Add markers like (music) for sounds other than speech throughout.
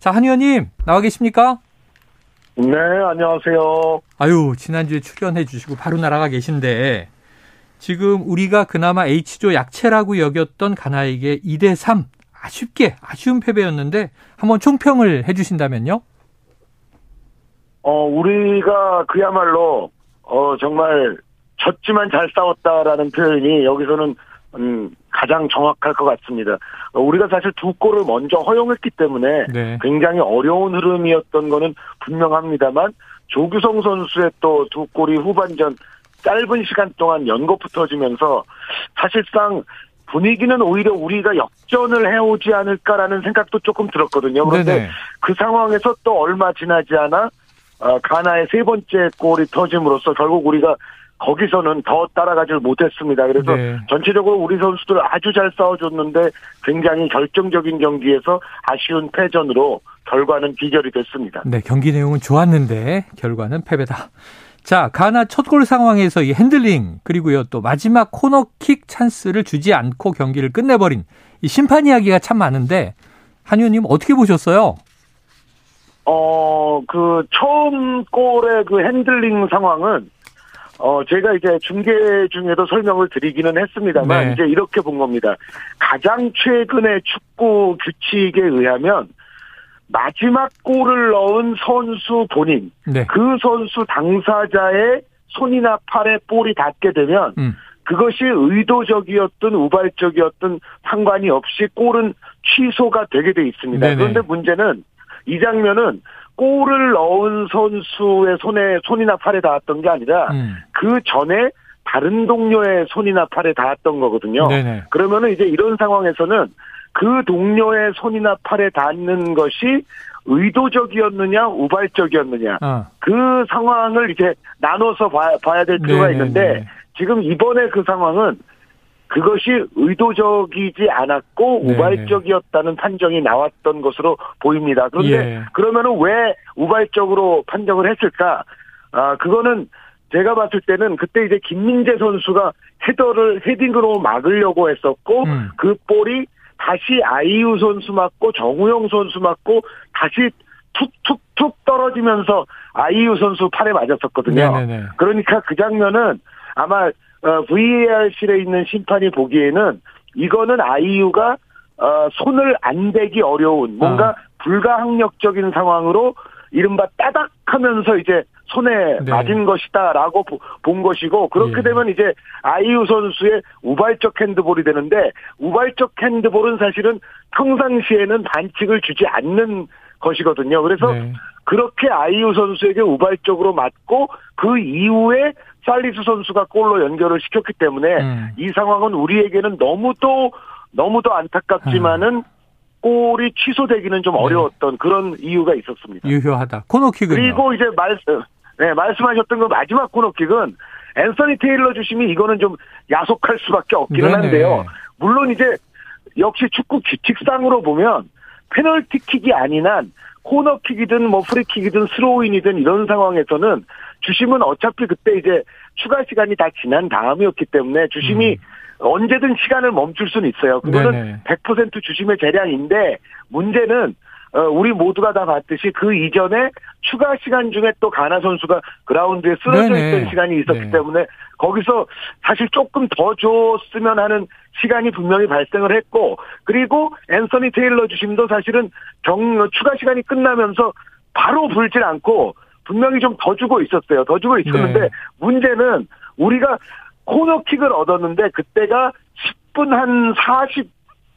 자, 한 의원님, 나와 계십니까? 네, 안녕하세요. 아유, 지난주에 출연해 주시고 바로 날아가 계신데, 지금 우리가 그나마 H조 약체라고 여겼던 가나에게 2대 3, 아쉽게, 아쉬운 패배였는데, 한번 총평을 해 주신다면요? 어, 우리가 그야말로, 어, 정말 졌지만 잘 싸웠다라는 표현이 여기서는, 음, 가장 정확할 것 같습니다. 어, 우리가 사실 두 골을 먼저 허용했기 때문에 네. 굉장히 어려운 흐름이었던 거는 분명합니다만 조규성 선수의 또 두 골이 후반전 짧은 시간 동안 연거푸 터지면서 사실상 분위기는 오히려 우리가 역전을 해오지 않을까라는 생각도 조금 들었거든요. 그런데 네네. 그 상황에서 또 얼마 지나지 않아 어, 가나의 세 번째 골이 터짐으로써 결국 우리가 거기서는 더 따라가질 못했습니다. 그래서 네. 전체적으로 우리 선수들 아주 잘 싸워줬는데 굉장히 결정적인 경기에서 아쉬운 패전으로 결과는 비결이 됐습니다. 네, 경기 내용은 좋았는데 결과는 패배다. 자, 가나 첫 골 상황에서 이 핸들링 그리고요 또 마지막 코너킥 찬스를 주지 않고 경기를 끝내버린 이 심판 이야기가 참 많은데 한 위원님 어떻게 보셨어요? 어, 그 처음 골의 그 핸들링 상황은 어, 제가 이제 중계 중에도 설명을 드리기는 했습니다만, 네. 이제 이렇게 본 겁니다. 가장 최근의 축구 규칙에 의하면, 마지막 골을 넣은 선수 본인, 네. 그 선수 당사자의 손이나 팔에 볼이 닿게 되면, 음. 그것이 의도적이었든 우발적이었든 상관이 없이 골은 취소가 되게 돼 있습니다. 네네. 그런데 문제는 이 장면은 골을 넣은 선수의 손에 손이나 팔에 닿았던 게 아니라 음. 그 전에 다른 동료의 손이나 팔에 닿았던 거거든요. 네네. 그러면은 이제 이런 상황에서는 그 동료의 손이나 팔에 닿는 것이 의도적이었느냐 우발적이었느냐 어. 그 상황을 이제 나눠서 봐야, 봐야 될 필요가 네네네. 있는데 지금 이번에 그 상황은 그것이 의도적이지 않았고 네네. 우발적이었다는 판정이 나왔던 것으로 보입니다. 그런데 예. 그러면은 왜 우발적으로 판정을 했을까? 아 그거는 제가 봤을 때는 그때 이제 김민재 선수가 헤더를 헤딩으로 막으려고 했었고 음. 그 볼이 다시 아이유 선수 맞고 정우영 선수 맞고 다시 툭툭툭 떨어지면서 아이유 선수 팔에 맞았었거든요. 네네네. 그러니까 그 장면은 아마 어, VAR실에 있는 심판이 보기에는 이거는 아이유가 어, 손을 안 대기 어려운 뭔가 아. 불가항력적인 상황으로 이른바 따닥하면서 이제 손에 네. 맞은 것이다라고 보- 본 것이고 그렇게 예. 되면 이제 아이유 선수의 우발적 핸드볼이 되는데 우발적 핸드볼은 사실은 평상시에는 반칙을 주지 않는 것이거든요. 그래서 네. 그렇게 아이유 선수에게 우발적으로 맞고 그 이후에 살리스 선수가 골로 연결을 시켰기 때문에 음. 이 상황은 우리에게는 너무도 너무도 안타깝지만은 골이 취소되기는 좀 네. 어려웠던 그런 이유가 있었습니다. 유효하다. 코너킥은요. 그리고 이제 말씀, 네, 말씀하셨던 그 마지막 코너킥은 앤서니 테일러 주심이 이거는 좀 야속할 수밖에 없기는 네네. 한데요. 물론 이제 역시 축구 규칙상으로 보면 페널티킥이 아닌 한 코너킥이든 뭐 프리킥이든 스로우인이든 이런 상황에서는 주심은 어차피 그때 이제 추가 시간이 다 지난 다음이었기 때문에 주심이 언제든 시간을 멈출 수는 있어요. 그거는 음. 네네. 100% 주심의 재량인데 문제는 어, 우리 모두가 다 봤듯이 그 이전에 추가 시간 중에 또 가나 선수가 그라운드에 쓰러져 네네. 있던 시간이 있었기 네. 때문에 거기서 사실 조금 더 줬으면 하는 시간이 분명히 발생을 했고 그리고 앤서니 테일러 주심도 사실은 경 추가 시간이 끝나면서 바로 불질 않고 분명히 좀 더 주고 있었어요. 더 주고 있었는데 네. 문제는 우리가 코너킥을 얻었는데 그때가 10분 한 40여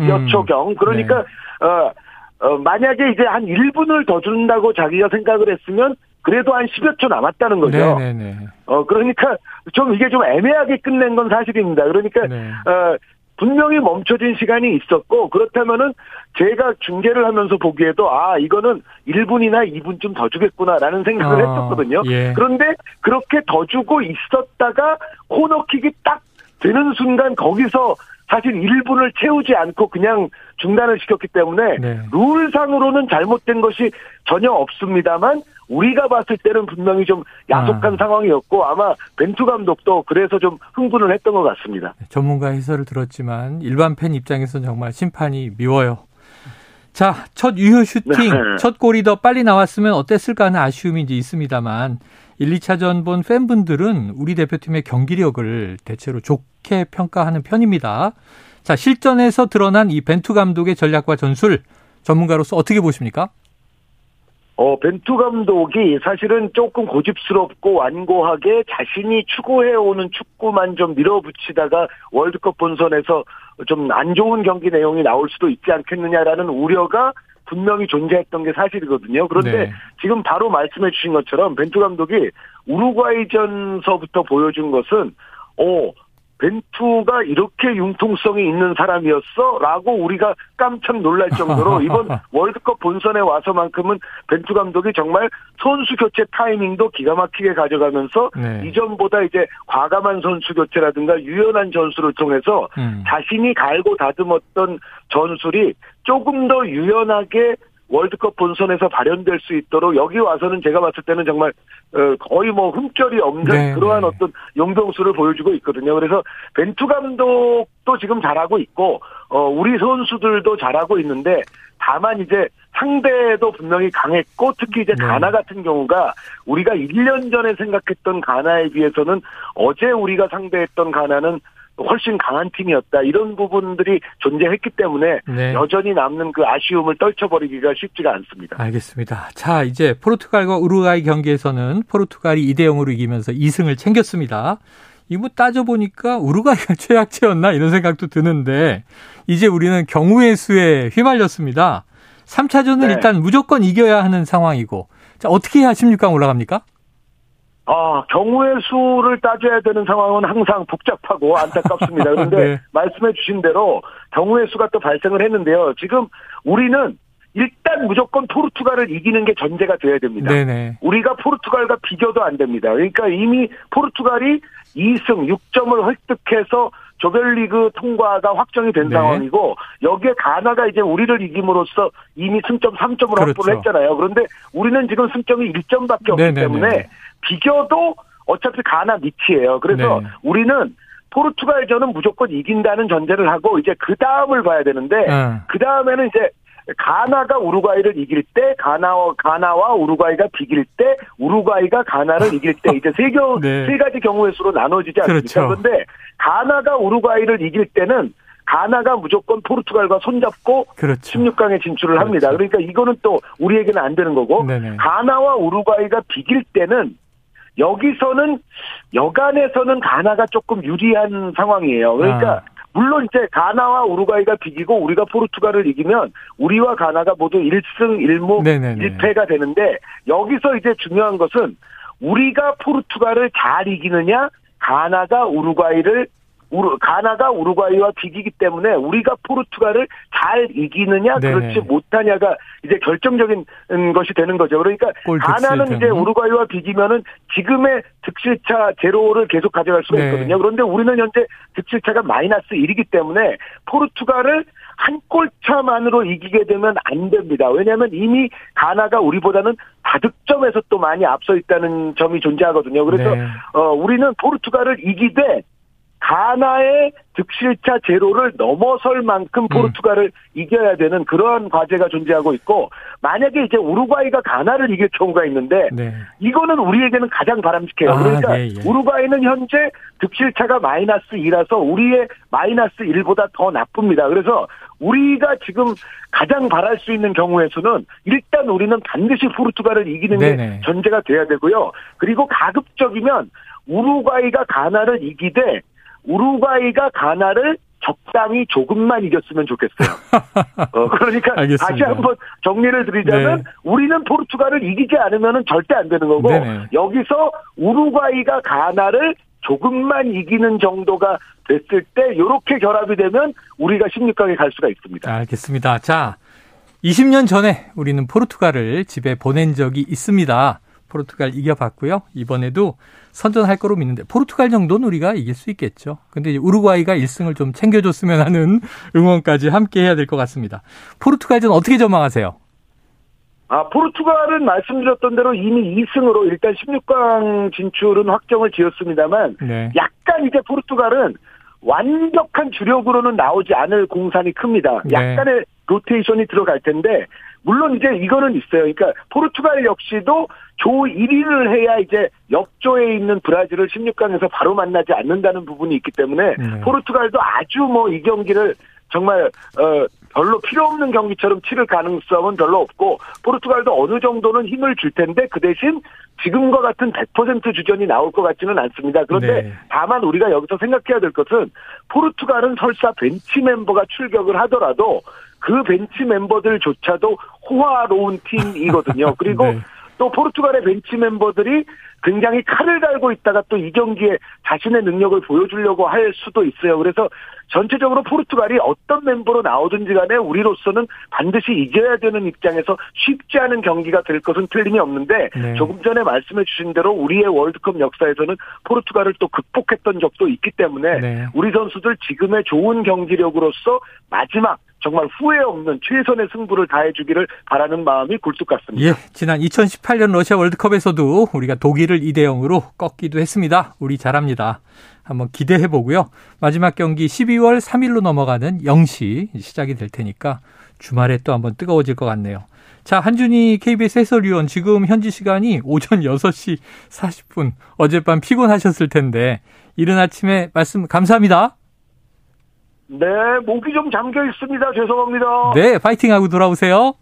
음. 초경 그러니까 네. 어, 어, 만약에 이제 한 1분을 더 준다고 자기가 생각을 했으면 그래도 한 10여 초 남았다는 거죠. 네네네. 어, 그러니까 좀 이게 좀 애매하게 끝낸 건 사실입니다. 그러니까, 네. 어, 분명히 멈춰진 시간이 있었고, 그렇다면은 제가 중계를 하면서 보기에도, 아, 이거는 1분이나 2분쯤 더 주겠구나라는 생각을 어, 했었거든요. 예. 그런데 그렇게 더 주고 있었다가 코너킥이 딱 되는 순간 거기서 사실 1분을 채우지 않고 그냥 중단을 시켰기 때문에 네. 룰상으로는 잘못된 것이 전혀 없습니다만 우리가 봤을 때는 분명히 좀 야속한 아. 상황이었고 아마 벤투 감독도 그래서 좀 흥분을 했던 것 같습니다. 전문가 해설을 들었지만 일반 팬 입장에서는 정말 심판이 미워요. 자, 첫 유효 슈팅, 네. 첫 골이 더 빨리 나왔으면 어땠을까 하는 아쉬움이 이제 있습니다만 1, 2차전 본 팬분들은 우리 대표팀의 경기력을 대체로 좋게 평가하는 편입니다. 자, 실전에서 드러난 이 벤투 감독의 전략과 전술 전문가로서 어떻게 보십니까? 어, 벤투 감독이 사실은 조금 고집스럽고 완고하게 자신이 추구해오는 축구만 좀 밀어붙이다가 월드컵 본선에서 좀 안 좋은 경기 내용이 나올 수도 있지 않겠느냐라는 우려가 분명히 존재했던 게 사실이거든요. 그런데 네. 지금 바로 말씀해 주신 것처럼 벤투 감독이 우루과이전서부터 보여준 것은 어 벤투가 이렇게 융통성이 있는 사람이었어? 라고 우리가 깜짝 놀랄 정도로 (laughs) 이번 월드컵 본선에 와서만큼은 벤투 감독이 정말 선수 교체 타이밍도 기가 막히게 가져가면서 네. 이전보다 이제 과감한 선수 교체라든가 유연한 전술을 통해서 음. 자신이 갈고 다듬었던 전술이 조금 더 유연하게 월드컵 본선에서 발현될 수 있도록 여기 와서는 제가 봤을 때는 정말 어, 거의 뭐 흠결이 없는 네, 그러한 네. 어떤 용병수를 보여주고 있거든요. 그래서 벤투 감독도 지금 잘하고 있고 어, 우리 선수들도 잘하고 있는데 다만 이제 상대도 분명히 강했고 특히 이제 네. 가나 같은 경우가 우리가 1년 전에 생각했던 가나에 비해서는 어제 우리가 상대했던 가나는 훨씬 강한 팀이었다 이런 부분들이 존재했기 때문에 네. 여전히 남는 그 아쉬움을 떨쳐버리기가 쉽지가 않습니다. 알겠습니다. 자 이제 포르투갈과 우루과이 경기에서는 포르투갈이 2대 0으로 이기면서 2승을 챙겼습니다. 이거 따져보니까 우루과이가 (laughs) 최약체였나 이런 생각도 드는데 이제 우리는 경우의 수에 휘말렸습니다. 3차전은 네. 일단 무조건 이겨야 하는 상황이고 자 어떻게 해야 16강 올라갑니까? 아, 경우의 수를 따져야 되는 상황은 항상 복잡하고 안타깝습니다. (laughs) 그런데 네. 말씀해 주신 대로 경우의 수가 또 발생을 했는데요. 지금 우리는 일단 무조건 포르투갈을 이기는 게 전제가 돼야 됩니다. 네네. 우리가 포르투갈과 비교도 안 됩니다. 그러니까 이미 포르투갈이 2승 6점을 획득해서 조별리그 통과가 확정이 된 네. 상황이고 여기에 가나가 이제 우리를 이김으로써 이미 승점 3점을 그렇죠. 확보를 했잖아요. 그런데 우리는 지금 승점이 1점밖에 없기 네네네. 때문에 비교도 어차피 가나 밑이에요. 그래서 네. 우리는 포르투갈전은 무조건 이긴다는 전제를 하고 이제 그 다음을 봐야 되는데 네. 그 다음에는 이제 가나가 우루과이를 이길 때 가나와 가나와 우루과이가 비길 때 우루과이가 가나를 (laughs) 이길 때 이제 세, 겨, 네. 세 가지 경우의 수로 나눠지지 않습니까? 그렇죠. 그런데 가나가 우루과이를 이길 때는 가나가 무조건 포르투갈과 손잡고 그렇죠. 16강에 진출을 합니다. 그렇죠. 그러니까 이거는 또 우리에게는 안 되는 거고 네네. 가나와 우루과이가 비길 때는 여기서는 여간에서는 가나가 조금 유리한 상황이에요. 그러니까 아. 물론 이제 가나와 우루과이가 비기고 우리가 포르투갈을 이기면 우리와 가나가 모두 1승 1무 네네네. 1패가 되는데 여기서 이제 중요한 것은 우리가 포르투갈을 잘 이기느냐 가나가 우루과이를 우루, 가나가 우루과이와 비기기 때문에 우리가 포르투갈을 잘 이기느냐 네네. 그렇지 못하냐가 이제 결정적인 것이 되는 거죠. 그러니까 가나는 이제 우루과이와 비기면은 지금의 득실차 제로를 계속 가져갈 수가 네. 있거든요. 그런데 우리는 현재 득실차가 마이너스 1이기 때문에 포르투갈을 한 골차만으로 이기게 되면 안 됩니다. 왜냐하면 이미 가나가 우리보다는 다득점에서 또 많이 앞서 있다는 점이 존재하거든요. 그래서 네. 어, 우리는 포르투갈을 이기되 가나의 득실차 제로를 넘어설 만큼 음. 포르투갈을 음. 이겨야 되는 그러한 과제가 존재하고 있고 만약에 이제 우루과이가 가나를 이길 경우가 있는데 네. 이거는 우리에게는 가장 바람직해요. 아, 그러니까 예, 예. 우루과이는 현재 득실차가 마이너스 2라서 우리의 마이너스 1보다 더 나쁩니다. 그래서 우리가 지금 가장 바랄 수 있는 경우의 수는 일단 우리는 반드시 포르투갈을 이기는 네네. 게 전제가 돼야 되고요. 그리고 가급적이면 우루과이가 가나를 이기되 우루과이가 가나를 적당히 조금만 이겼으면 좋겠어요. (laughs) 어, 그러니까 알겠습니다. 다시 한번 정리를 드리자면 네. 우리는 포르투갈을 이기지 않으면 절대 안 되는 거고 네네. 여기서 우루과이가 가나를 조금만 이기는 정도가 됐을 때 이렇게 결합이 되면 우리가 16강에 갈 수가 있습니다. 알겠습니다. 자, 20년 전에 우리는 포르투갈을 집에 보낸 적이 있습니다. 포르투갈 이겨봤고요. 이번에도 선전할 거로 믿는데 포르투갈 정도는 우리가 이길 수 있겠죠. 근데 우루과이가 1승을 좀 챙겨줬으면 하는 (laughs) 응원까지 함께 해야 될 것 같습니다. 포르투갈전 어떻게 전망하세요? 아, 포르투갈은 말씀드렸던 대로 이미 2승으로 일단 16강 진출은 확정을 지었습니다만 네. 약간 이제 포르투갈은 완벽한 주력으로는 나오지 않을 공산이 큽니다. 네. 약간의 그 로테이션이 들어갈 텐데 물론 이제 이거는 있어요. 그러니까 포르투갈 역시도 조 1위를 해야 이제 역조에 있는 브라질을 16강에서 바로 만나지 않는다는 부분이 있기 때문에 네. 포르투갈도 아주 뭐 이 경기를 정말 어 별로 필요 없는 경기처럼 치를 가능성은 별로 없고 포르투갈도 어느 정도는 힘을 줄 텐데 그 대신 지금과 같은 100% 주전이 나올 것 같지는 않습니다. 그런데 네. 다만 우리가 여기서 생각해야 될 것은 포르투갈은 설사 벤치 멤버가 출격을 하더라도 그 벤치 멤버들조차도 호화로운 팀이거든요. (laughs) 그리고 네. 또 포르투갈의 벤치 멤버들이 굉장히 칼을 달고 있다가 또 이 경기에 자신의 능력을 보여주려고 할 수도 있어요. 그래서 전체적으로 포르투갈이 어떤 멤버로 나오든지 간에 우리로서는 반드시 이겨야 되는 입장에서 쉽지 않은 경기가 될 것은 틀림이 없는데 네. 조금 전에 말씀해 주신 대로 우리의 월드컵 역사에서는 포르투갈을 또 극복했던 적도 있기 때문에 네. 우리 선수들 지금의 좋은 경기력으로서 마지막 정말 후회 없는 최선의 승부를 다해주기를 바라는 마음이 굴뚝 같습니다. 예, 지난 2018년 러시아 월드컵에서도 우리가 독일을 2대 0으로 꺾기도 했습니다. 우리 잘합니다. 한번 기대해 보고요. 마지막 경기 12월 3일로 넘어가는 0시 시작이 될 테니까 주말에 또 한번 뜨거워질 것 같네요. 자, 한준희 KBS 해설위원 지금 현지 시간이 오전 6시 40분. 어젯밤 피곤하셨을 텐데 이른 아침에 말씀 감사합니다. 네, 목이 좀 잠겨 있습니다. 죄송합니다. 네, 파이팅하고 돌아오세요.